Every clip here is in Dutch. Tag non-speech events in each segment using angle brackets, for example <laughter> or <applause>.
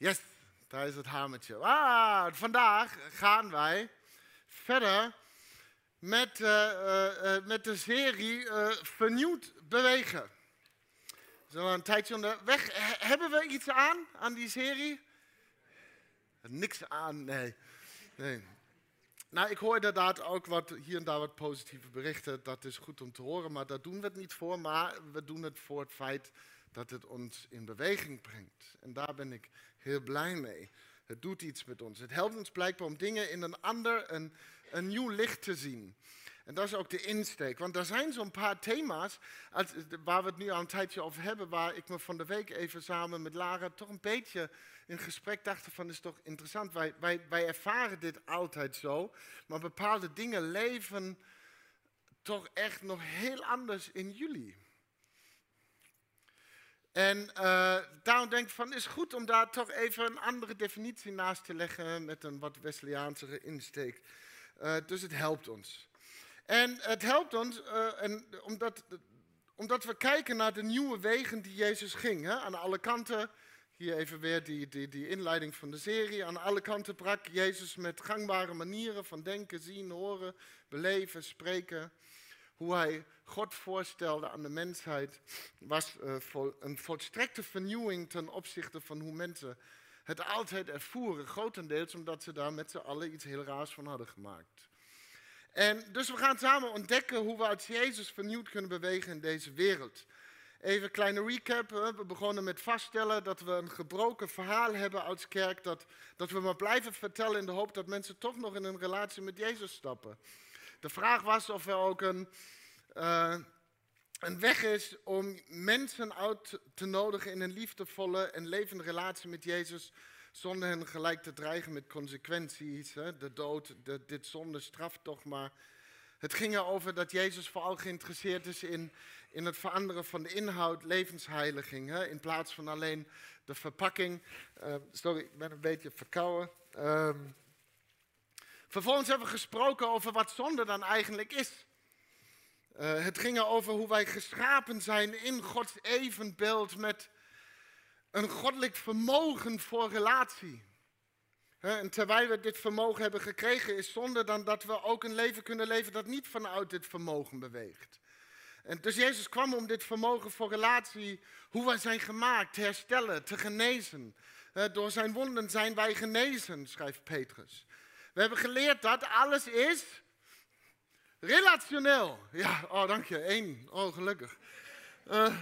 Yes, daar is het hamertje. Ah, vandaag gaan wij verder met, eh, eh, eh, met de serie Vernieuwd Bewegen. Al een tijdje onderweg. He- hebben we iets aan, aan die serie? Niks aan, nee. nee. Nou, ik hoor inderdaad ook wat, hier en daar wat positieve berichten. Dat is goed om te horen, maar daar doen we het niet voor. Maar we doen het voor het feit dat het ons in beweging brengt. En daar ben ik heel blij mee. Het doet iets met ons. Het helpt ons blijkbaar om dingen in een ander, een, een nieuw licht te zien. En dat is ook de insteek. Want er zijn zo'n paar thema's als- waar we het nu al een tijdje over hebben, waar ik me van de week even samen met Lara toch een beetje in gesprek dachten van, is toch interessant. Wij, wij, wij ervaren dit altijd zo, maar bepaalde dingen leven toch echt nog heel anders in jullie. En eh, daarom denk ik van, is goed om daar toch even een andere definitie naast te leggen met een wat Wesleyaanse insteek. Eh, dus het helpt ons. En het helpt ons eh, en omdat, omdat we kijken naar de nieuwe wegen die Jezus ging. Hè? Aan alle kanten, hier even weer die, die, die inleiding van de serie. Aan alle kanten brak Jezus met gangbare manieren van denken, zien, horen, beleven, spreken. Hoe hij God voorstelde aan de mensheid was eh, een volstrekte vernieuwing ten opzichte van hoe mensen het altijd ervoeren. Grotendeels omdat ze daar met z'n allen iets heel raars van hadden gemaakt. En dus we gaan samen ontdekken hoe we als Jezus vernieuwd kunnen bewegen in deze wereld. Even een kleine recap. We begonnen met vaststellen dat we een gebroken verhaal hebben als kerk. Dat, dat we maar blijven vertellen in de hoop dat mensen toch nog in een relatie met Jezus stappen. De vraag was of er ook een, eh, een weg is om mensen uit te nodigen in een liefdevolle en levende relatie met Jezus. Zonder hen gelijk te dreigen met consequenties. Hè? De dood, dit zonde straft toch maar. Het ging erover dat Jezus vooral geïnteresseerd is in, in het veranderen van de inhoud, levensheiliging. Hè? In plaats van alleen de verpakking. Eh, sorry, ik ben een beetje verkouden. Ehm, vervolgens hebben we gesproken over wat zonde dan eigenlijk is. Eh, het ging erover hoe wij geschapen zijn in Gods evenbeeld met een goddelijk vermogen voor relatie. En terwijl we dit vermogen hebben gekregen, is zonde dan dat we ook een leven kunnen leven dat niet vanuit dit vermogen beweegt. En dus Jezus kwam om dit vermogen voor relatie, hoe wij zijn gemaakt, te herstellen, te genezen. Hè, door zijn wonden zijn wij genezen, schrijft Petrus. We hebben geleerd dat alles is relationeel. Ja, oh dank je, één, oh gelukkig. Eh,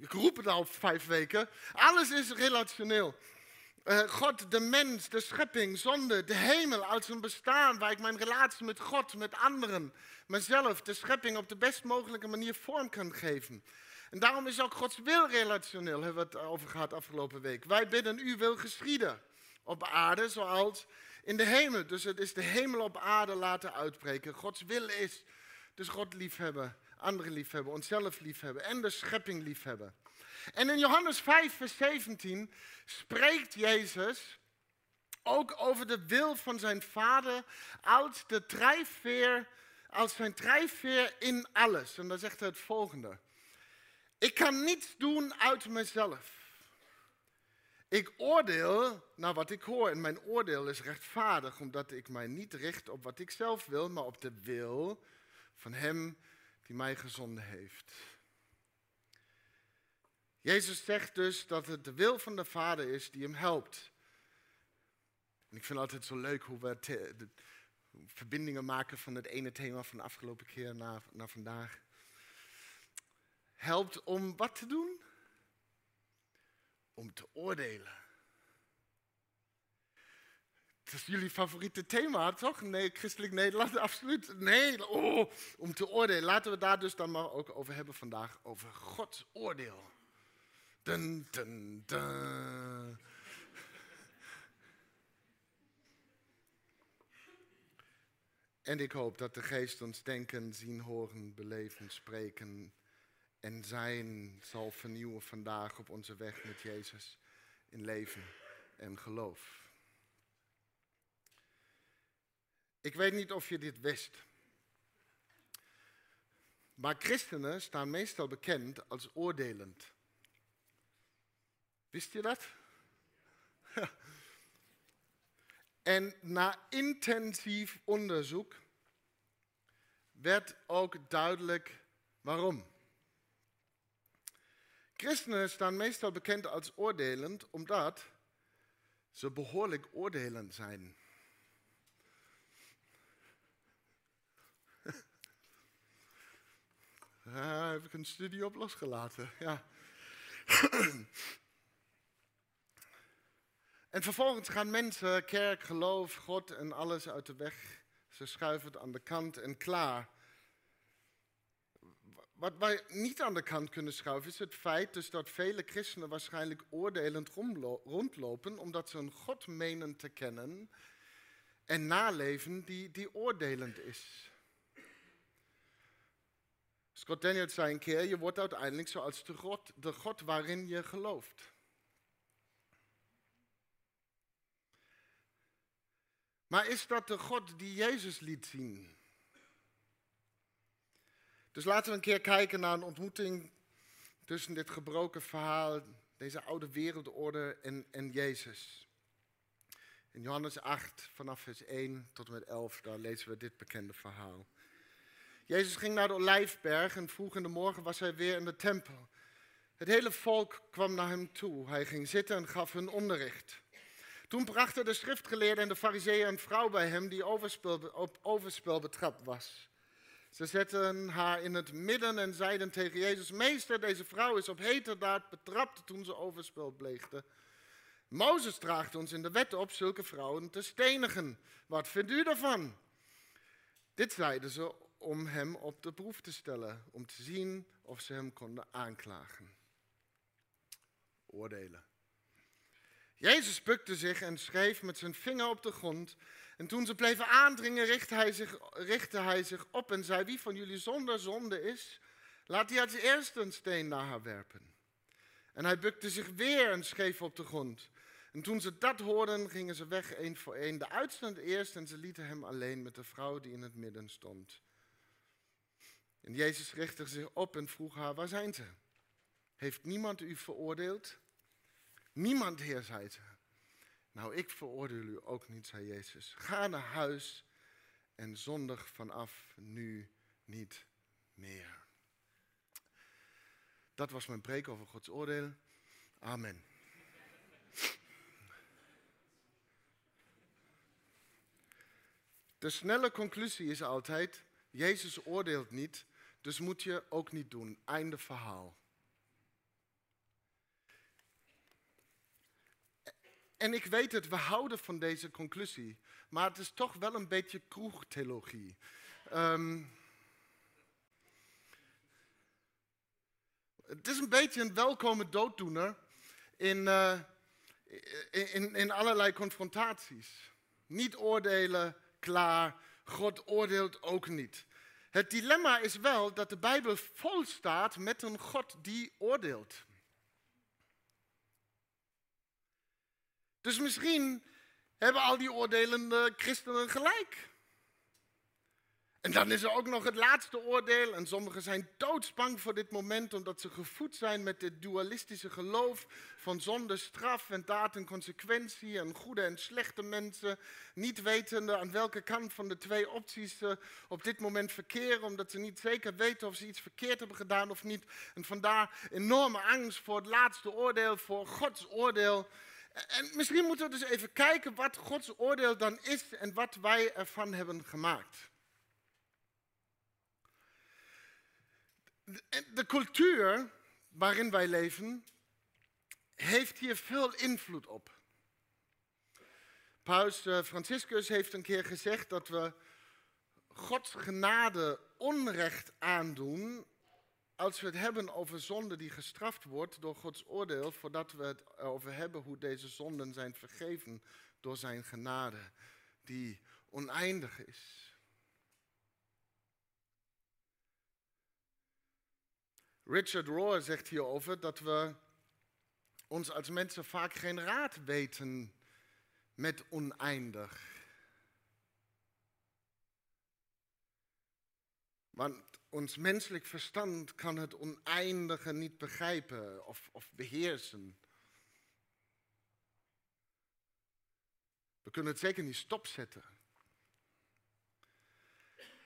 ik roep het al vijf weken. Alles is relationeel. Eh, God, de mens, de schepping, zonde, de hemel als een bestaan waar ik mijn relatie met God, met anderen, mezelf, de schepping op de best mogelijke manier vorm kan geven. En daarom is ook Gods wil relationeel, hebben we het over gehad afgelopen week. Wij bidden, u wil geschieden op aarde zoals in de hemel. Dus het is de hemel op aarde laten uitbreken. Gods wil is dus God liefhebben, anderen liefhebben, onszelf liefhebben en de schepping liefhebben. En in Johannes 5, vers 17 spreekt Jezus ook over de wil van zijn vader als de als zijn drijfveer in alles. En dan zegt hij het volgende. Ik kan niets doen uit mezelf. Ik oordeel naar wat ik hoor en mijn oordeel is rechtvaardig, omdat ik mij niet richt op wat ik zelf wil, maar op de wil van Hem die mij gezonden heeft. Jezus zegt dus dat het de wil van de Vader is die hem helpt. En ik vind het altijd zo leuk hoe we verbindingen maken van het ene thema van de afgelopen keer naar, naar vandaag. Helpt om wat te doen? Om te oordelen. Het is jullie favoriete thema, toch? Nee, christelijk Nederland, <laughs> absoluut. Nee, oh, om te oordelen. Laten we daar dus dan maar ook over hebben vandaag, over Gods oordeel. Dun, dun, dun. En ik hoop dat de geest ons denken, zien, horen, beleven, spreken en zijn zal vernieuwen vandaag op onze weg met Jezus in leven en geloof. Ik weet niet of je dit wist. Maar christenen staan meestal bekend als oordelend. Wist je dat? <laughs> En na intensief onderzoek werd ook duidelijk waarom. Christenen staan meestal bekend als oordelend omdat ze behoorlijk oordelend zijn. <laughs> Daar heb ik een studie op losgelaten. Ja. <clears throat> en vervolgens gaan mensen, kerk, geloof, God en alles uit de weg. Ze schuiven het aan de kant en klaar. Wat wij niet aan de kant kunnen schuiven is het feit dus dat vele christenen waarschijnlijk oordelend rondlopen omdat ze een God menen te kennen en naleven die, die oordelend is. Scott Daniels zei een keer, je wordt uiteindelijk zoals de God, de God waarin je gelooft. Maar is dat de God die Jezus liet zien? Dus laten we een keer kijken naar een ontmoeting tussen dit gebroken verhaal, deze oude wereldorde en, en Jezus. In Johannes 8, vanaf vers 1 tot en met 11, daar lezen we dit bekende verhaal. Jezus ging naar de Olijfberg en vroeg in de morgen was hij weer in de tempel. Het hele volk kwam naar hem toe. Hij ging zitten en gaf hun onderricht. Toen brachten de schriftgeleerden en de fariseeën een vrouw bij hem die overspel, op overspel betrapt was. Ze zetten haar in het midden en zeiden tegen Jezus, meester, deze vrouw is op heterdaad betrapt toen ze overspel pleegde. Mozes draagt ons in de wet op zulke vrouwen te stenigen. Wat vindt u daarvan? Dit zeiden ze om hem op de proef te stellen, om te zien of ze hem konden aanklagen. Oordelen. Jezus bukte zich en schreef met zijn vinger op de grond. En toen ze bleven aandringen, richtte hij, zich, richtte hij zich op en zei: Wie van jullie zonder zonde is, laat hij als eerste een steen naar haar werpen. En hij bukte zich weer en schreef op de grond. En toen ze dat hoorden, gingen ze weg één voor één. De uitstand eerst en ze lieten hem alleen met de vrouw die in het midden stond. En Jezus richtte zich op en vroeg haar, waar zijn ze? Heeft niemand u veroordeeld? Niemand, Heer, zei ze. Nou, ik veroordeel u ook niet, zei Jezus. Ga naar huis en zondig vanaf nu niet meer. Dat was mijn preek over Gods oordeel. Amen. De snelle conclusie is altijd, Jezus oordeelt niet, dus moet je ook niet doen. Einde verhaal. En ik weet het, we houden van deze conclusie. Maar het is toch wel een beetje kroegtheologie. Um, het is een beetje een welkome dooddoener in, uh, in, in allerlei confrontaties. Niet oordelen, klaar. God oordeelt ook niet. Het dilemma is wel dat de Bijbel vol staat met een God die oordeelt. Dus misschien hebben al die oordelende christenen gelijk. En dan is er ook nog het laatste oordeel. En sommigen zijn doodsbang voor dit moment, omdat ze gevoed zijn met dit dualistische geloof van zonde, straf en daad en consequentie en goede en slechte mensen. Niet wetende aan welke kant van de twee opties ze op dit moment verkeren, omdat ze niet zeker weten of ze iets verkeerd hebben gedaan of niet. En vandaar enorme angst voor het laatste oordeel, voor Gods oordeel. En misschien moeten we dus even kijken wat Gods oordeel dan is en wat wij ervan hebben gemaakt. De cultuur waarin wij leven heeft hier veel invloed op. Paus eh, Franciscus heeft een keer gezegd dat we Gods genade onrecht aandoen als we het hebben over zonde die gestraft wordt door Gods oordeel, voordat we het over hebben hoe deze zonden zijn vergeven door zijn genade, die oneindig is. Richard Rohr zegt hierover dat we ons als mensen vaak geen raad weten met oneindig. Want ons menselijk verstand kan het oneindige niet begrijpen of, of beheersen. We kunnen het zeker niet stopzetten.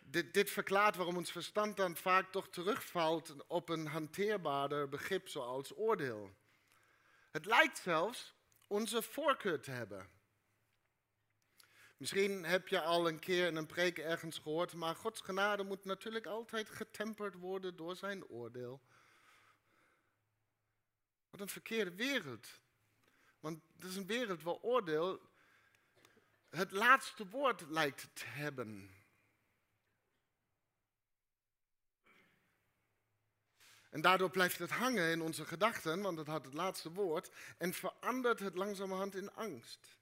Dit, dit verklaart waarom ons verstand dan vaak toch terugvalt op een hanteerbaarder begrip zoals oordeel. Het lijkt zelfs onze voorkeur te hebben. Misschien heb je al een keer in een preek ergens gehoord, maar Gods genade moet natuurlijk altijd getemperd worden door zijn oordeel. Wat een verkeerde wereld. Want het is een wereld waar oordeel het laatste woord lijkt te hebben. En daardoor blijft het hangen in onze gedachten, want het had het laatste woord, en verandert het langzamerhand in angst.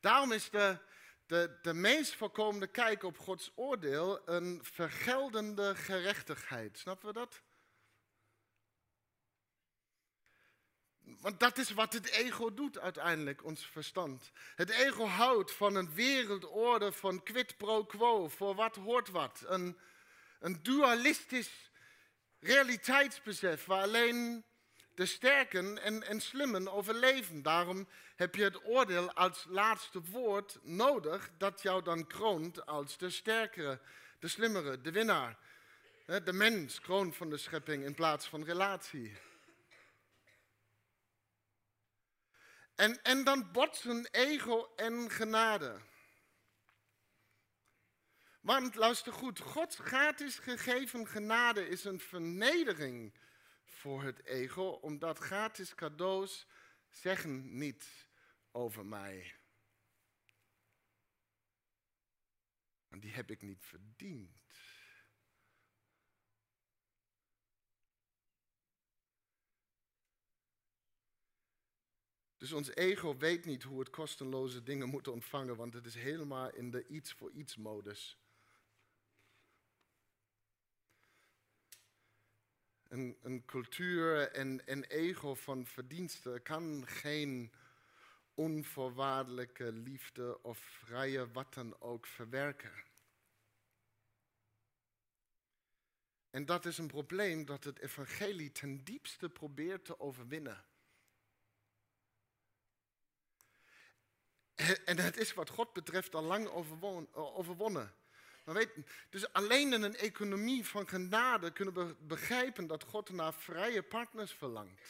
Daarom is de, de, de meest voorkomende kijk op Gods oordeel een vergeldende gerechtigheid. Snappen we dat? Want dat is wat het ego doet uiteindelijk, ons verstand. Het ego houdt van een wereldorde van quid pro quo, voor wat hoort wat. Een, een dualistisch realiteitsbesef waar alleen de sterken en, en slimmen overleven. Daarom heb je het oordeel als laatste woord nodig dat jou dan kroont als de sterkere, de slimmere, de winnaar. De mens kroon van de schepping in plaats van relatie. En, en dan botsen ego en genade. Want luister goed, Gods gratis gegeven genade is een vernedering voor het ego, omdat gratis cadeaus zeggen niet over mij. Want die heb ik niet verdiend. Dus ons ego weet niet hoe het kostenloze dingen moet ontvangen, want het is helemaal in de iets voor iets modus. Een, een cultuur en, en ego van verdiensten kan geen onvoorwaardelijke liefde of vrije wat dan ook verwerken. En dat is een probleem dat het evangelie ten diepste probeert te overwinnen. En het is wat God betreft al lang overwonnen. Maar weet, dus alleen in een economie van genade kunnen we begrijpen dat God naar vrije partners verlangt.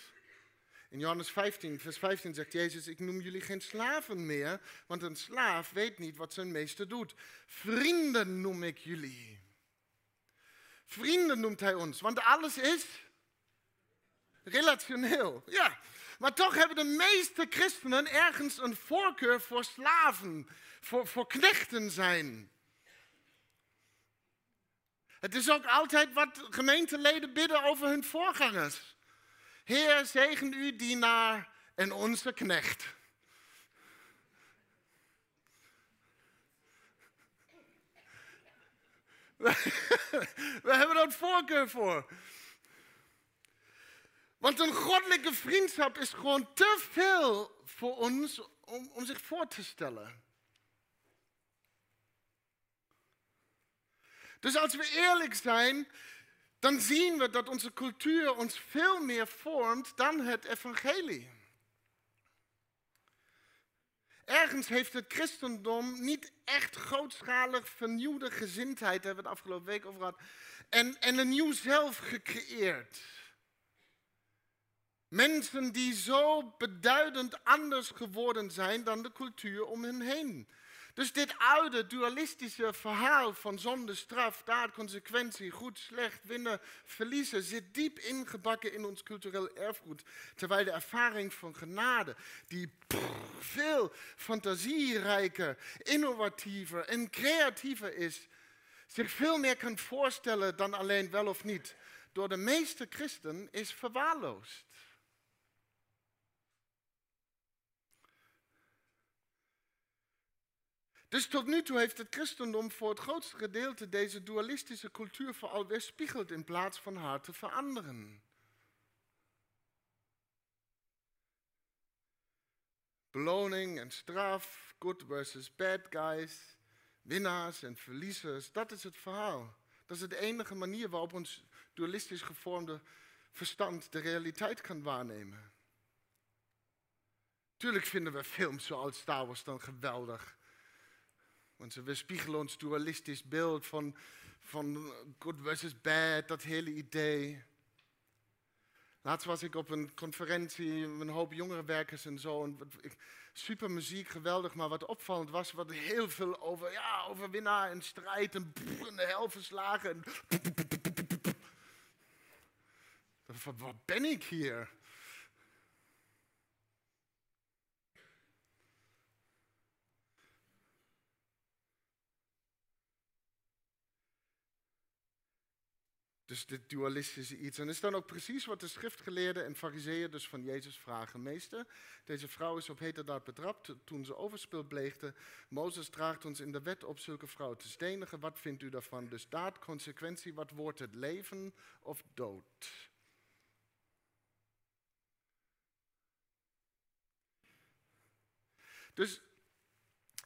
In Johannes 15, vers 15 zegt Jezus, ik noem jullie geen slaven meer, want een slaaf weet niet wat zijn meester doet. Vrienden noem ik jullie. Vrienden noemt hij ons, want alles is relationeel. Ja, maar toch hebben de meeste christenen ergens een voorkeur voor slaven, voor, voor knechten zijn. Het is ook altijd wat gemeenteleden bidden over hun voorgangers. Heer, zegen u dienaar en onze knecht. <laughs> We hebben er een voorkeur voor. Want een goddelijke vriendschap is gewoon te veel voor ons om, om zich voor te stellen. Dus als we eerlijk zijn, dan zien we dat onze cultuur ons veel meer vormt dan het evangelie. Ergens heeft het christendom niet echt grootschalig vernieuwde gezindheid, hebben we het afgelopen week over gehad, en, en een nieuw zelf gecreëerd. Mensen die zo beduidend anders geworden zijn dan de cultuur om hen heen. Dus dit oude dualistische verhaal van zonde, straf, daad, consequentie, goed, slecht, winnen, verliezen, zit diep ingebakken in ons cultureel erfgoed. Terwijl de ervaring van genade, die veel fantasierijker, innovatiever en creatiever is, zich veel meer kan voorstellen dan alleen wel of niet, door de meeste christen is verwaarloosd. Dus tot nu toe heeft het christendom voor het grootste gedeelte deze dualistische cultuur vooral weerspiegeld in plaats van haar te veranderen. Beloning en straf, good versus bad guys, winnaars en verliezers, dat is het verhaal. Dat is de enige manier waarop ons dualistisch gevormde verstand de realiteit kan waarnemen. Tuurlijk vinden we films zoals Star Wars dan geweldig. Want ze weerspiegelen ons dualistisch beeld van, van good versus bad, dat hele idee. Laatst was ik op een conferentie, een hoop jongerenwerkers en zo. En super muziek, geweldig. Maar wat opvallend was, wat heel veel over ja, overwinnaar en strijd en. En wat ben ik hier? Dus dit dualistische iets. En is dan ook precies wat de schriftgeleerden en fariseeën dus van Jezus vragen. Meester, deze vrouw is op heterdaad betrapt toen ze overspel pleegde. Mozes draagt ons in de wet op zulke vrouwen te stenigen. Wat vindt u daarvan? Dus daad, consequentie, wat wordt het? Leven of dood? Dus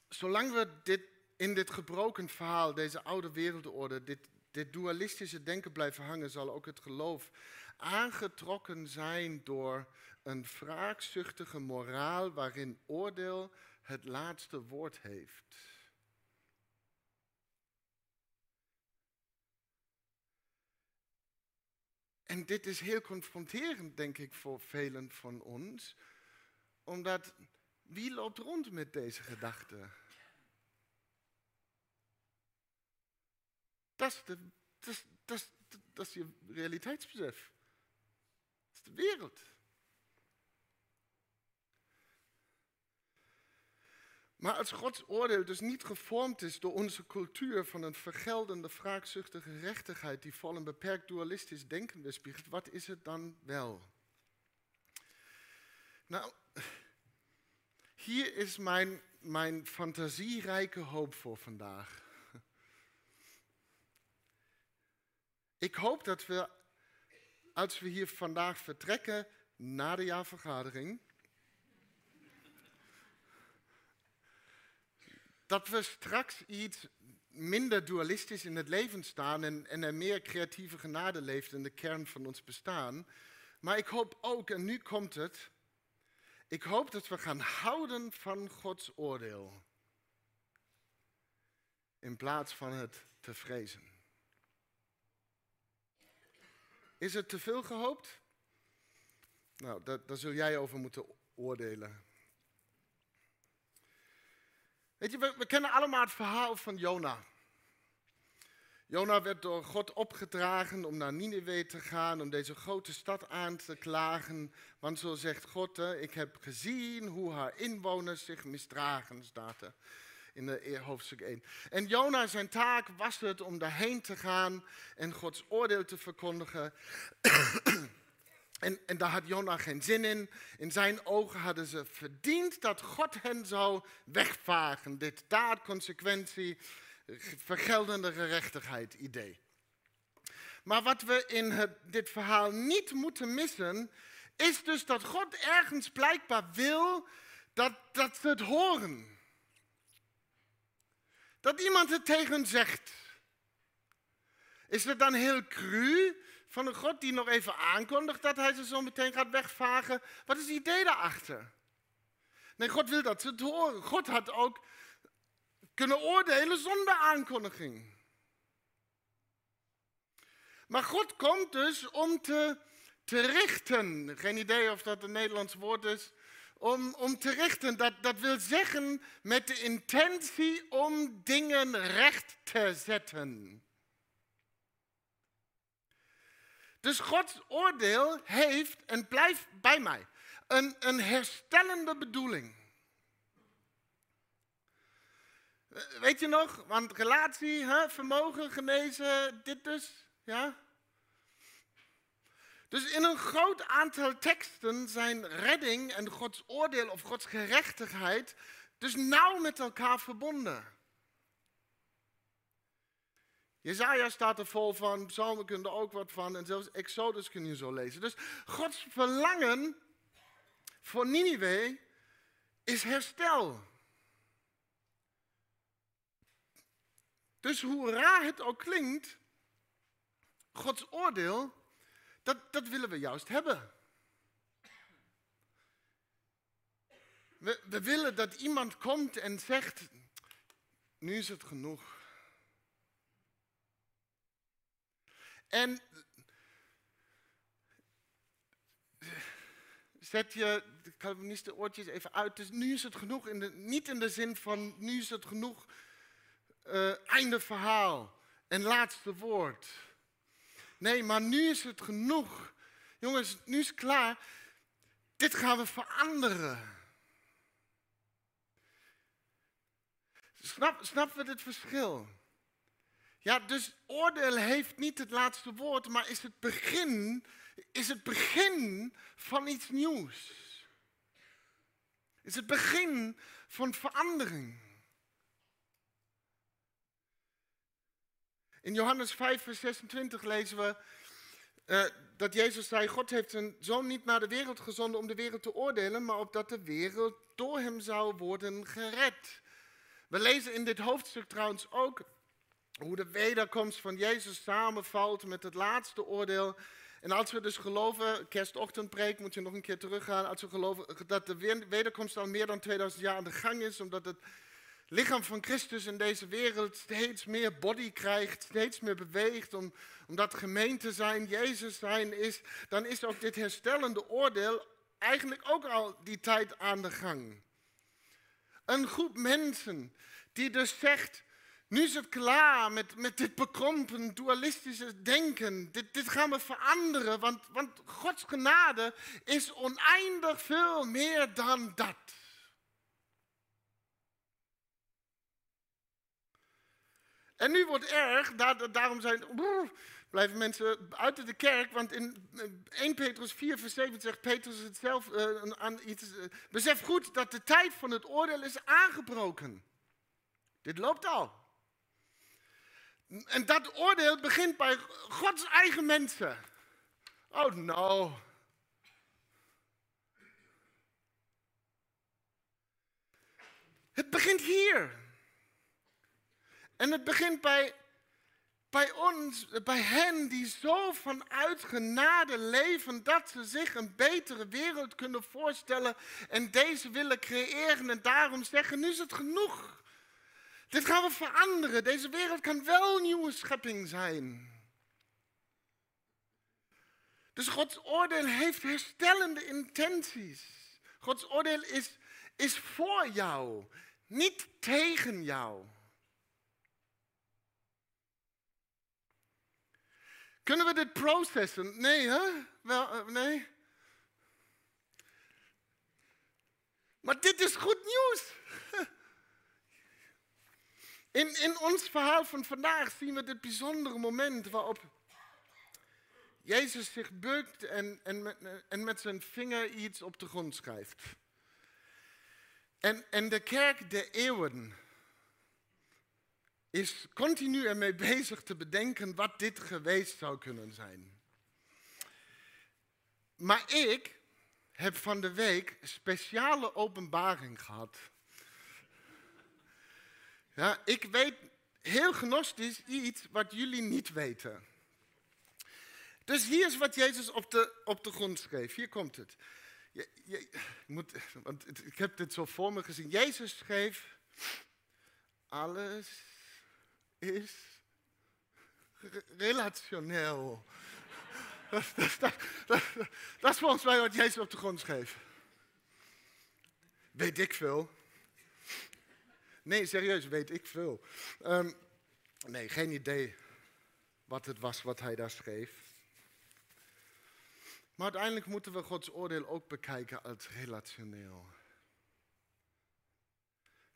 zolang we dit, in dit gebroken verhaal, deze oude wereldorde, dit, dit dualistische denken blijven hangen, zal ook het geloof aangetrokken zijn door een wraakzuchtige moraal waarin oordeel het laatste woord heeft. En dit is heel confronterend, denk ik, voor velen van ons, omdat wie loopt rond met deze gedachte? Dat is, de, dat, dat, dat is je realiteitsbesef. Dat is de wereld. Maar als Gods oordeel dus niet gevormd is door onze cultuur van een vergeldende, wraakzuchtige rechtigheid die vol een beperkt dualistisch denken weerspiegelt, wat is het dan wel? Nou, hier is mijn, mijn fantasierijke hoop voor vandaag. Ik hoop dat we, als we hier vandaag vertrekken na de jaarvergadering, dat we straks iets minder dualistisch in het leven staan en, en er meer creatieve genade leeft in de kern van ons bestaan. Maar ik hoop ook, en nu komt het, ik hoop dat we gaan houden van Gods oordeel. In plaats van het te vrezen. Is het te veel gehoopt? Nou, daar, daar zul jij over moeten oordelen. Weet je, we, we kennen allemaal het verhaal van Jona. Jona werd door God opgedragen om naar Nineveh te gaan, om deze grote stad aan te klagen. Want zo zegt God, ik heb gezien hoe haar inwoners zich misdragen, staat er in de hoofdstuk 1. En Jona, zijn taak was het om daarheen te gaan en Gods oordeel te verkondigen. en, en daar had Jona geen zin in. In zijn ogen hadden ze verdiend dat God hen zou wegvagen. Dit daad, consequentie, vergeldende gerechtigheid idee. Maar wat we in dit verhaal niet moeten missen, is dus dat God ergens blijkbaar wil dat, dat ze het horen. Dat iemand het tegen zegt. Is het dan heel cru van een God die nog even aankondigt dat hij ze zo meteen gaat wegvagen? Wat is het idee daarachter? Nee, God wil dat ze het horen. God had ook kunnen oordelen zonder aankondiging. Maar God komt dus om te, te richten. Geen idee of dat een Nederlands woord is om, om te richten. Dat, dat wil zeggen met de intentie om dingen recht te zetten. Dus Gods oordeel heeft en blijft bij mij een, een herstellende bedoeling. Weet je nog, want relatie, vermogen, genezen, dit dus, ja? Dus in een groot aantal teksten zijn redding en Gods oordeel of Gods gerechtigheid dus nauw met elkaar verbonden. Jezaja staat er vol van, psalmen kunnen er ook wat van en zelfs Exodus kun je zo lezen. Dus Gods verlangen voor Ninive is herstel. Dus hoe raar het ook klinkt, Gods oordeel dat, dat willen we juist hebben. We, we willen dat iemand komt en zegt, nu is het genoeg. En zet je de Calvinisten oortjes even uit. Dus nu is het genoeg. In de, niet in de zin van nu is het genoeg. Uh, einde verhaal. En laatste woord. Nee, maar nu is het genoeg. Jongens, nu is het klaar. Dit gaan we veranderen. Snap, snappen we het verschil? Ja, dus oordeel heeft niet het laatste woord, maar is het begin, is het begin van iets nieuws. Is het begin van verandering. In Johannes 5, vers 26 lezen we uh, dat Jezus zei: God heeft zijn zoon niet naar de wereld gezonden om de wereld te oordelen, maar opdat de wereld door hem zou worden gered. We lezen in dit hoofdstuk trouwens ook hoe de wederkomst van Jezus samenvalt met het laatste oordeel. En als we dus geloven, kerstochtendpreek moet je nog een keer teruggaan, als we geloven dat de wederkomst al meer dan 2000 jaar aan de gang is, omdat het lichaam van Christus in deze wereld steeds meer body krijgt, steeds meer beweegt, om, omdat gemeente zijn, Jezus zijn is, dan is ook dit herstellende oordeel eigenlijk ook al die tijd aan de gang. Een groep mensen die dus zegt, nu is het klaar met, met dit bekrompen, dualistische denken. Dit, dit gaan we veranderen, want, want Gods genade is oneindig veel meer dan dat. En nu wordt erg, daar, daarom zijn, blijven mensen uit de kerk, want in 1 Petrus 4 vers 7 zegt Petrus het zelf uh, aan iets. Uh, besef goed dat de tijd van het oordeel is aangebroken. Dit loopt al. En dat oordeel begint bij Gods eigen mensen. Oh no. Het begint hier. En het begint bij, bij ons, bij hen die zo vanuit genade leven dat ze zich een betere wereld kunnen voorstellen en deze willen creëren en daarom zeggen, nu is het genoeg. Dit gaan we veranderen. Deze wereld kan wel een nieuwe schepping zijn. Dus Gods oordeel heeft herstellende intenties. Gods oordeel is, is voor jou, niet tegen jou. Kunnen we dit processen? Nee, hè? Wel, eh, nee. Maar dit is goed nieuws. <laughs> In, in ons verhaal van vandaag zien we dit bijzondere moment waarop Jezus zich bukt en, en, met, en met zijn vinger iets op de grond schrijft. En, en de kerk der eeuwen is continu ermee bezig te bedenken wat dit geweest zou kunnen zijn. Maar ik heb van de week speciale openbaring gehad ja, ik weet heel gnostisch iets wat jullie niet weten. Dus hier is wat Jezus op de, op de grond schreef. Hier komt het. Want ik heb dit zo voor me gezien. Jezus schreef, alles is relationeel. Dat, dat, dat, is volgens mij wat Jezus op de grond schreef. Weet ik veel. Nee, serieus, weet ik veel. Um, nee, geen idee wat het was wat hij daar schreef. Maar uiteindelijk moeten we Gods oordeel ook bekijken als relationeel.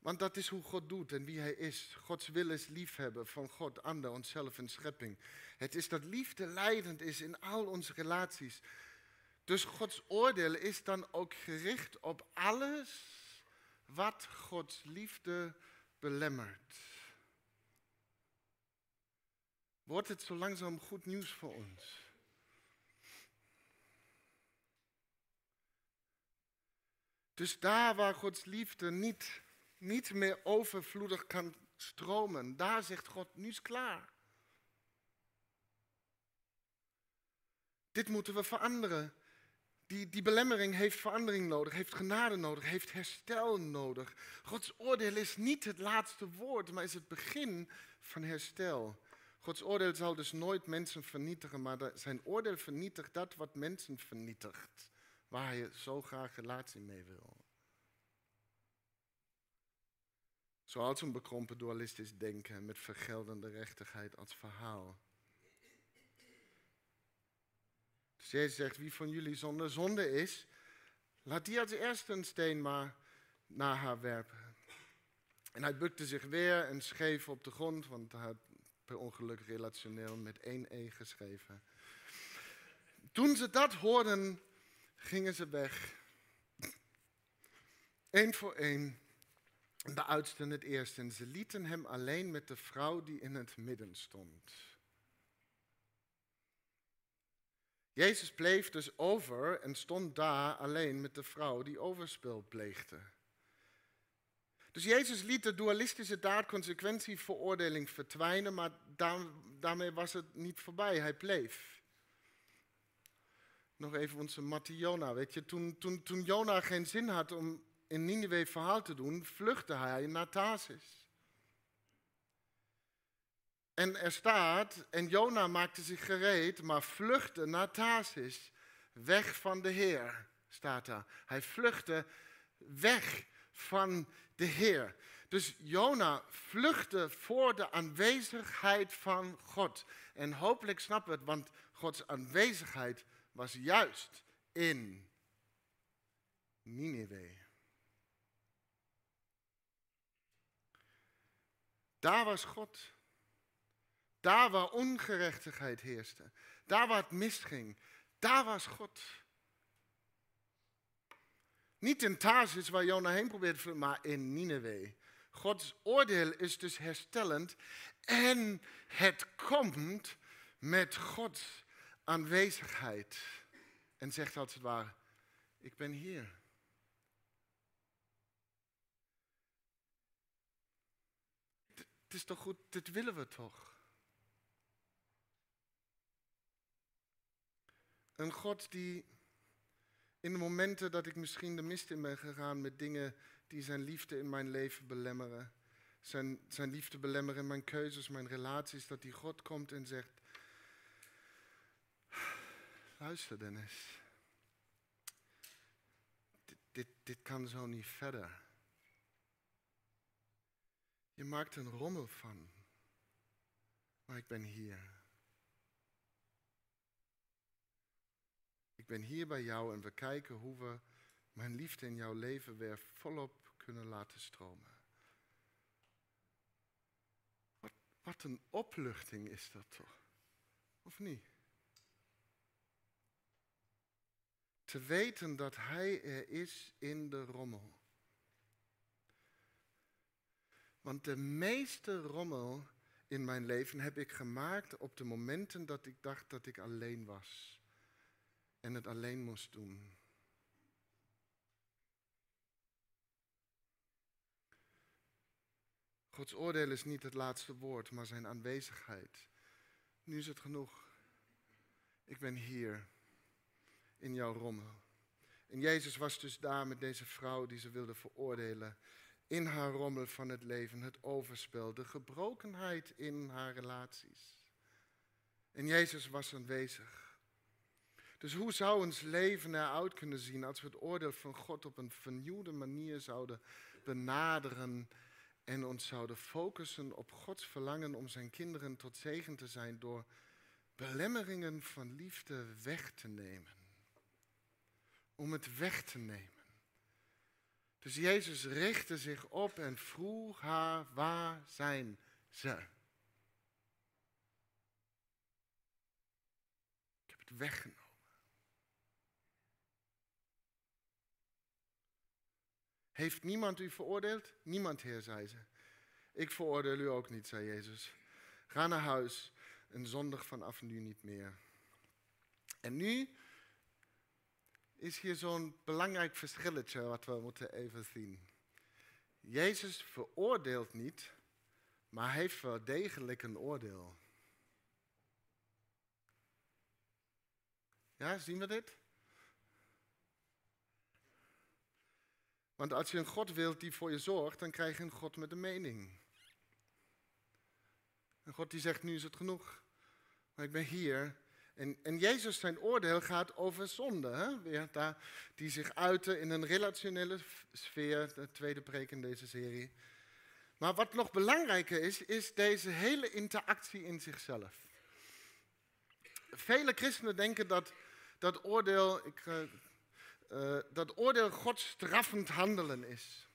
Want dat is hoe God doet en wie Hij is. Gods wil is liefhebben van God, ander, onszelf en schepping. Het is dat liefde leidend is in al onze relaties. Dus Gods oordeel is dan ook gericht op alles wat Gods liefde belemmert. Wordt het zo langzaam goed nieuws voor ons? Dus daar waar Gods liefde niet, niet meer overvloedig kan stromen, daar zegt God, nu is klaar. Dit moeten we veranderen. Die, die belemmering heeft verandering nodig, heeft genade nodig, heeft herstel nodig. Gods oordeel is niet het laatste woord, maar is het begin van herstel. Gods oordeel zal dus nooit mensen vernietigen, maar zijn oordeel vernietigt dat wat mensen vernietigt, waar je zo graag relatie mee wil. Zoals een bekrompen dualistisch denken met vergeldende rechtigheid als verhaal. Dus Jezus zegt, wie van jullie zonder zonde is, laat die als eerste een steen maar naar haar werpen. En hij bukte zich weer en schreef op de grond, want hij had per ongeluk relationeel met één E geschreven. Toen ze dat hoorden, gingen ze weg. Eén voor één. De oudsten het eerst. En ze lieten hem alleen met de vrouw die in het midden stond. Jezus bleef dus over en stond daar alleen met de vrouw die overspel pleegde. Dus Jezus liet de dualistische daadconsequentie veroordeling verdwijnen, maar daarmee was het niet voorbij. Hij bleef. Nog even onze Mattie Jona. Weet je, toen, toen, toen Jona geen zin had om in Nineveh verhaal te doen, vluchtte hij naar Tarsis. En er staat, en Jona maakte zich gereed, maar vluchtte naar Tarsis. Weg van de Heer, staat daar. Hij vluchtte weg van de Heer. Dus Jona vluchtte voor de aanwezigheid van God. En hopelijk snappen we het, want Gods aanwezigheid was juist in Nineveh. Daar was God. Daar waar ongerechtigheid heerste. Daar waar het misging. Daar was God. Niet in Tarsus waar Jona heen probeerde te maar in Nineveh. Gods oordeel is dus herstellend en het komt met Gods aanwezigheid. En zegt als het ware, ik ben hier. Het is toch goed, dit willen we toch? Een God die in de momenten dat ik misschien de mist in ben gegaan met dingen die zijn liefde in mijn leven belemmeren, zijn, zijn liefde belemmeren in mijn keuzes, mijn relaties, dat die God komt en zegt, luister Dennis, dit, dit, dit kan zo niet verder. Je maakt een rommel van, maar ik ben hier. Ik ben hier bij jou en we kijken hoe we mijn liefde in jouw leven weer volop kunnen laten stromen. Wat, een opluchting is dat toch? Of niet? Te weten dat Hij er is in de rommel. Want de meeste rommel in mijn leven heb ik gemaakt op de momenten dat ik dacht dat ik alleen was en het alleen moest doen. Gods oordeel is niet het laatste woord, maar zijn aanwezigheid. Nu is het genoeg. Ik ben hier in jouw rommel. En Jezus was dus daar met deze vrouw die ze wilde veroordelen. In haar rommel van het leven, het overspel, de gebrokenheid in haar relaties. En Jezus was aanwezig. Dus hoe zou ons leven eruit kunnen zien als we het oordeel van God op een vernieuwde manier zouden benaderen en ons zouden focussen op Gods verlangen om zijn kinderen tot zegen te zijn door belemmeringen van liefde weg te nemen. Om het weg te nemen. Dus Jezus richtte zich op en vroeg haar, waar zijn ze? Ik heb het weggenomen. Heeft niemand u veroordeeld? Niemand, Heer, zei ze. Ik veroordeel u ook niet, zei Jezus. Ga naar huis en zondig vanaf nu niet meer. En nu is hier zo'n belangrijk verschilletje wat we moeten even zien. Jezus veroordeelt niet, maar heeft wel degelijk een oordeel. Ja, zien we dit? Want als je een God wilt die voor je zorgt, dan krijg je een God met een mening. Een God die zegt, nu is het genoeg. Maar ik ben hier en, en Jezus zijn oordeel gaat over zonde. Hè? Weer daar, die zich uiten in een relationele sfeer. De tweede preek in deze serie. Maar wat nog belangrijker is, is deze hele interactie in zichzelf. Vele christenen denken dat dat oordeel, ik, uh, uh, dat oordeel God straffend handelen is.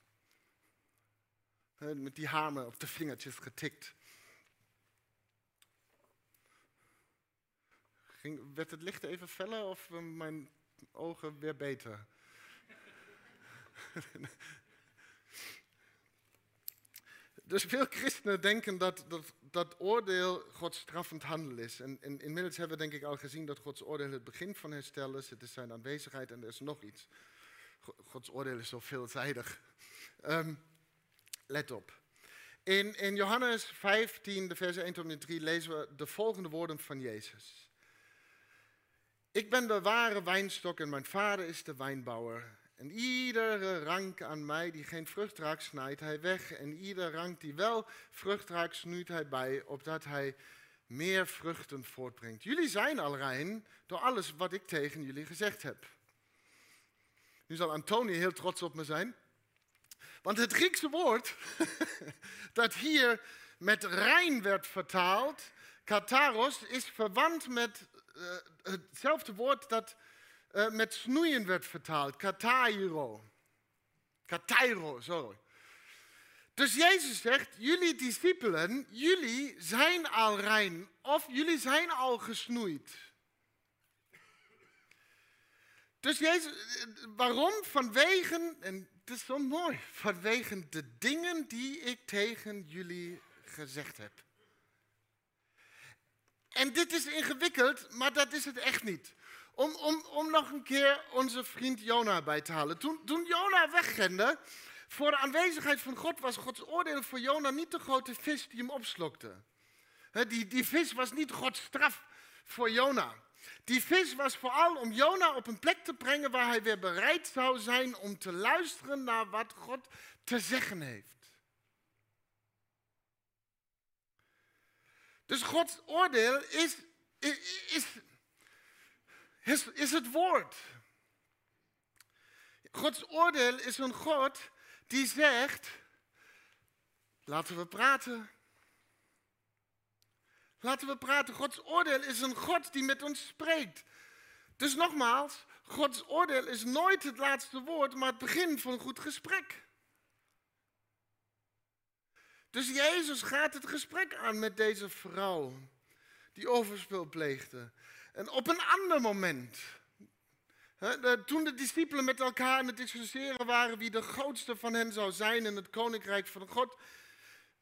Met die hamer op de vingertjes getikt. Ging, werd het licht even feller of mijn ogen weer beter? <laughs> Dus veel christenen denken dat, dat, dat oordeel Gods straffend handelen is. En, inmiddels hebben we denk ik al gezien dat Gods oordeel het begin van herstel is. Het is zijn aanwezigheid en er is nog iets. Gods oordeel is zo veelzijdig. Um, <laughs> let op. In, in Johannes 15, de versen 1 tot en met 3, lezen we de volgende woorden van Jezus. Ik ben de ware wijnstok en mijn vader is de wijnbouwer. En iedere rank aan mij die geen vrucht raakt, snijdt hij weg. En iedere rank die wel vrucht raakt, snoeit hij bij, opdat hij meer vruchten voortbrengt. Jullie zijn al rein door alles wat ik tegen jullie gezegd heb. Nu zal Antonie heel trots op me zijn. Want het Griekse woord <laughs> dat hier met rein werd vertaald, kataros, is verwant met uh, hetzelfde woord dat uh, met snoeien werd vertaald. Katairo. Katairo, sorry. Dus Jezus zegt, jullie discipelen, jullie zijn al rein of jullie zijn al gesnoeid. Dus Jezus, waarom? Vanwege, en het is zo mooi, vanwege de dingen die ik tegen jullie gezegd heb. En dit is ingewikkeld, maar dat is het echt niet. Om, om, om nog een keer onze vriend Jona bij te halen. Toen, toen Jona wegrende, voor de aanwezigheid van God was Gods oordeel voor Jona niet de grote vis die hem opslokte. die, die vis was niet Gods straf voor Jona. Die vis was vooral om Jona op een plek te brengen waar hij weer bereid zou zijn om te luisteren naar wat God te zeggen heeft. Dus Gods oordeel is, is, is, het woord. Gods oordeel is een God die zegt, laten we praten. Laten we praten. Gods oordeel is een God die met ons spreekt. Dus nogmaals, Gods oordeel is nooit het laatste woord, maar het begin van een goed gesprek. Dus Jezus gaat het gesprek aan met deze vrouw die overspel pleegde. En op een ander moment, toen de discipelen met elkaar aan het discussiëren waren wie de grootste van hen zou zijn in het koninkrijk van God,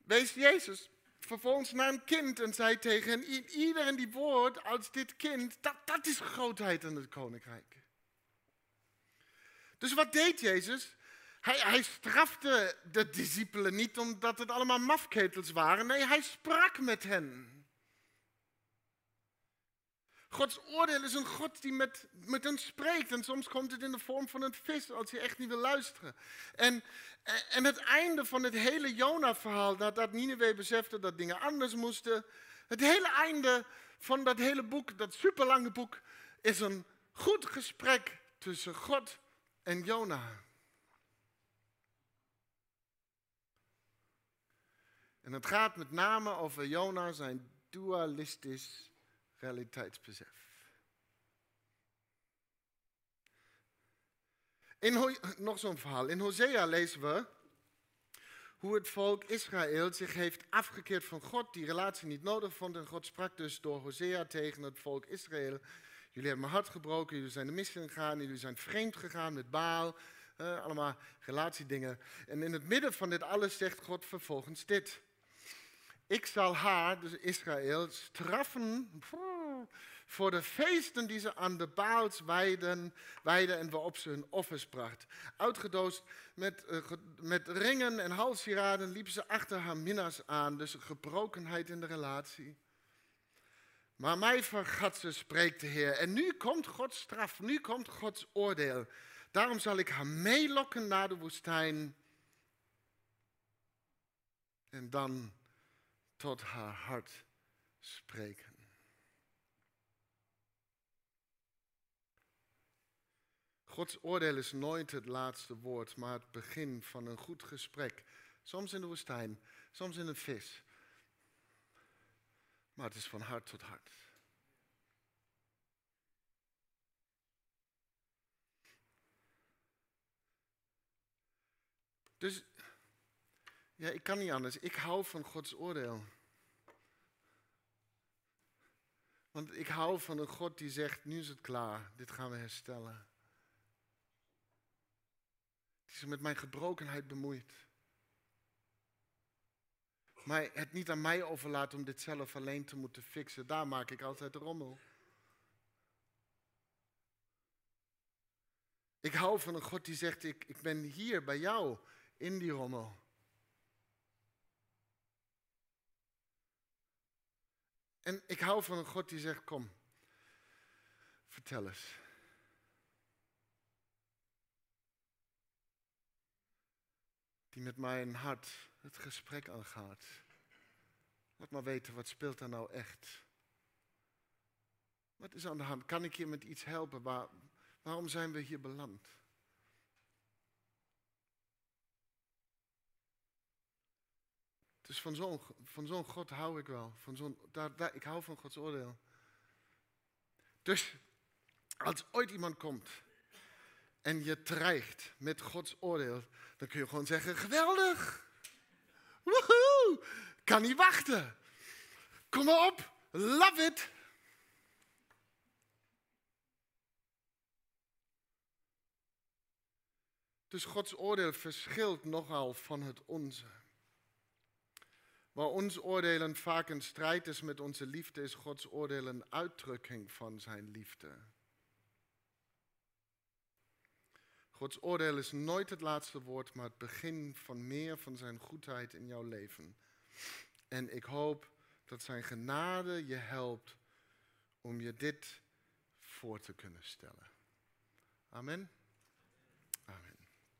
wees Jezus vervolgens naar een kind en zei tegen hen, iedereen die woord als dit kind, dat, dat is grootheid in het koninkrijk. Dus wat deed Jezus? Hij, hij strafte de discipelen niet omdat het allemaal mafketels waren. Nee, hij sprak met hen. Gods oordeel is een God die met, met hen spreekt. En soms komt het in de vorm van een vis als je echt niet wil luisteren. En, en het einde van het hele Jona-verhaal, dat, dat Nineveh besefte dat dingen anders moesten. Het hele einde van dat hele boek, dat superlange boek, is een goed gesprek tussen God en Jona. En het gaat met name over Jona, zijn dualistisch realiteitsbesef. In nog zo'n verhaal. In Hosea lezen we hoe het volk Israël zich heeft afgekeerd van God, die relatie niet nodig vond. En God sprak dus door Hosea tegen het volk Israël. Jullie hebben mijn hart gebroken, jullie zijn de mis gegaan, jullie zijn vreemd gegaan met Baal. Eh, allemaal relatiedingen. En in het midden van dit alles zegt God vervolgens dit. Ik zal haar, dus Israël, straffen voor de feesten die ze aan de Baals wijden, en waarop ze hun offers bracht. Uitgedoost met, uh, met ringen en halssieraden liepen ze achter haar minnaars aan, dus gebrokenheid in de relatie. Maar mij vergat ze, spreekt de Heer. En nu komt Gods straf, nu komt Gods oordeel. Daarom zal ik haar meelokken naar de woestijn en dan tot haar hart spreken. Gods oordeel is nooit het laatste woord, maar het begin van een goed gesprek. Soms in de woestijn, soms in een vis. Maar het is van hart tot hart. Dus ja, ik kan niet anders. Ik hou van Gods oordeel. Want ik hou van een God die zegt, nu is het klaar, dit gaan we herstellen. Die zich met mijn gebrokenheid bemoeit. Maar het niet aan mij overlaat om dit zelf alleen te moeten fixen. Daar maak ik altijd rommel. Ik hou van een God die zegt, ik, ik ben hier bij jou in die rommel. En ik hou van een God die zegt, kom, vertel eens. Die met mijn hart het gesprek aangaat. Laat maar weten, wat speelt er nou echt? Wat is aan de hand? Kan ik je met iets helpen? Waar, waarom zijn we hier beland? Dus van zo'n van zo'n God hou ik wel. Van zo'n, daar, daar, ik hou van Gods oordeel. Dus als ooit iemand komt en je dreigt met Gods oordeel, dan kun je gewoon zeggen: geweldig! Woehoe! Kan niet wachten. Kom maar op, love it! Dus Gods oordeel verschilt nogal van het onze. Waar ons oordelen vaak een strijd is met onze liefde, is Gods oordeel een uitdrukking van zijn liefde. Gods oordeel is nooit het laatste woord, maar het begin van meer van zijn goedheid in jouw leven. En ik hoop dat zijn genade je helpt om je dit voor te kunnen stellen. Amen.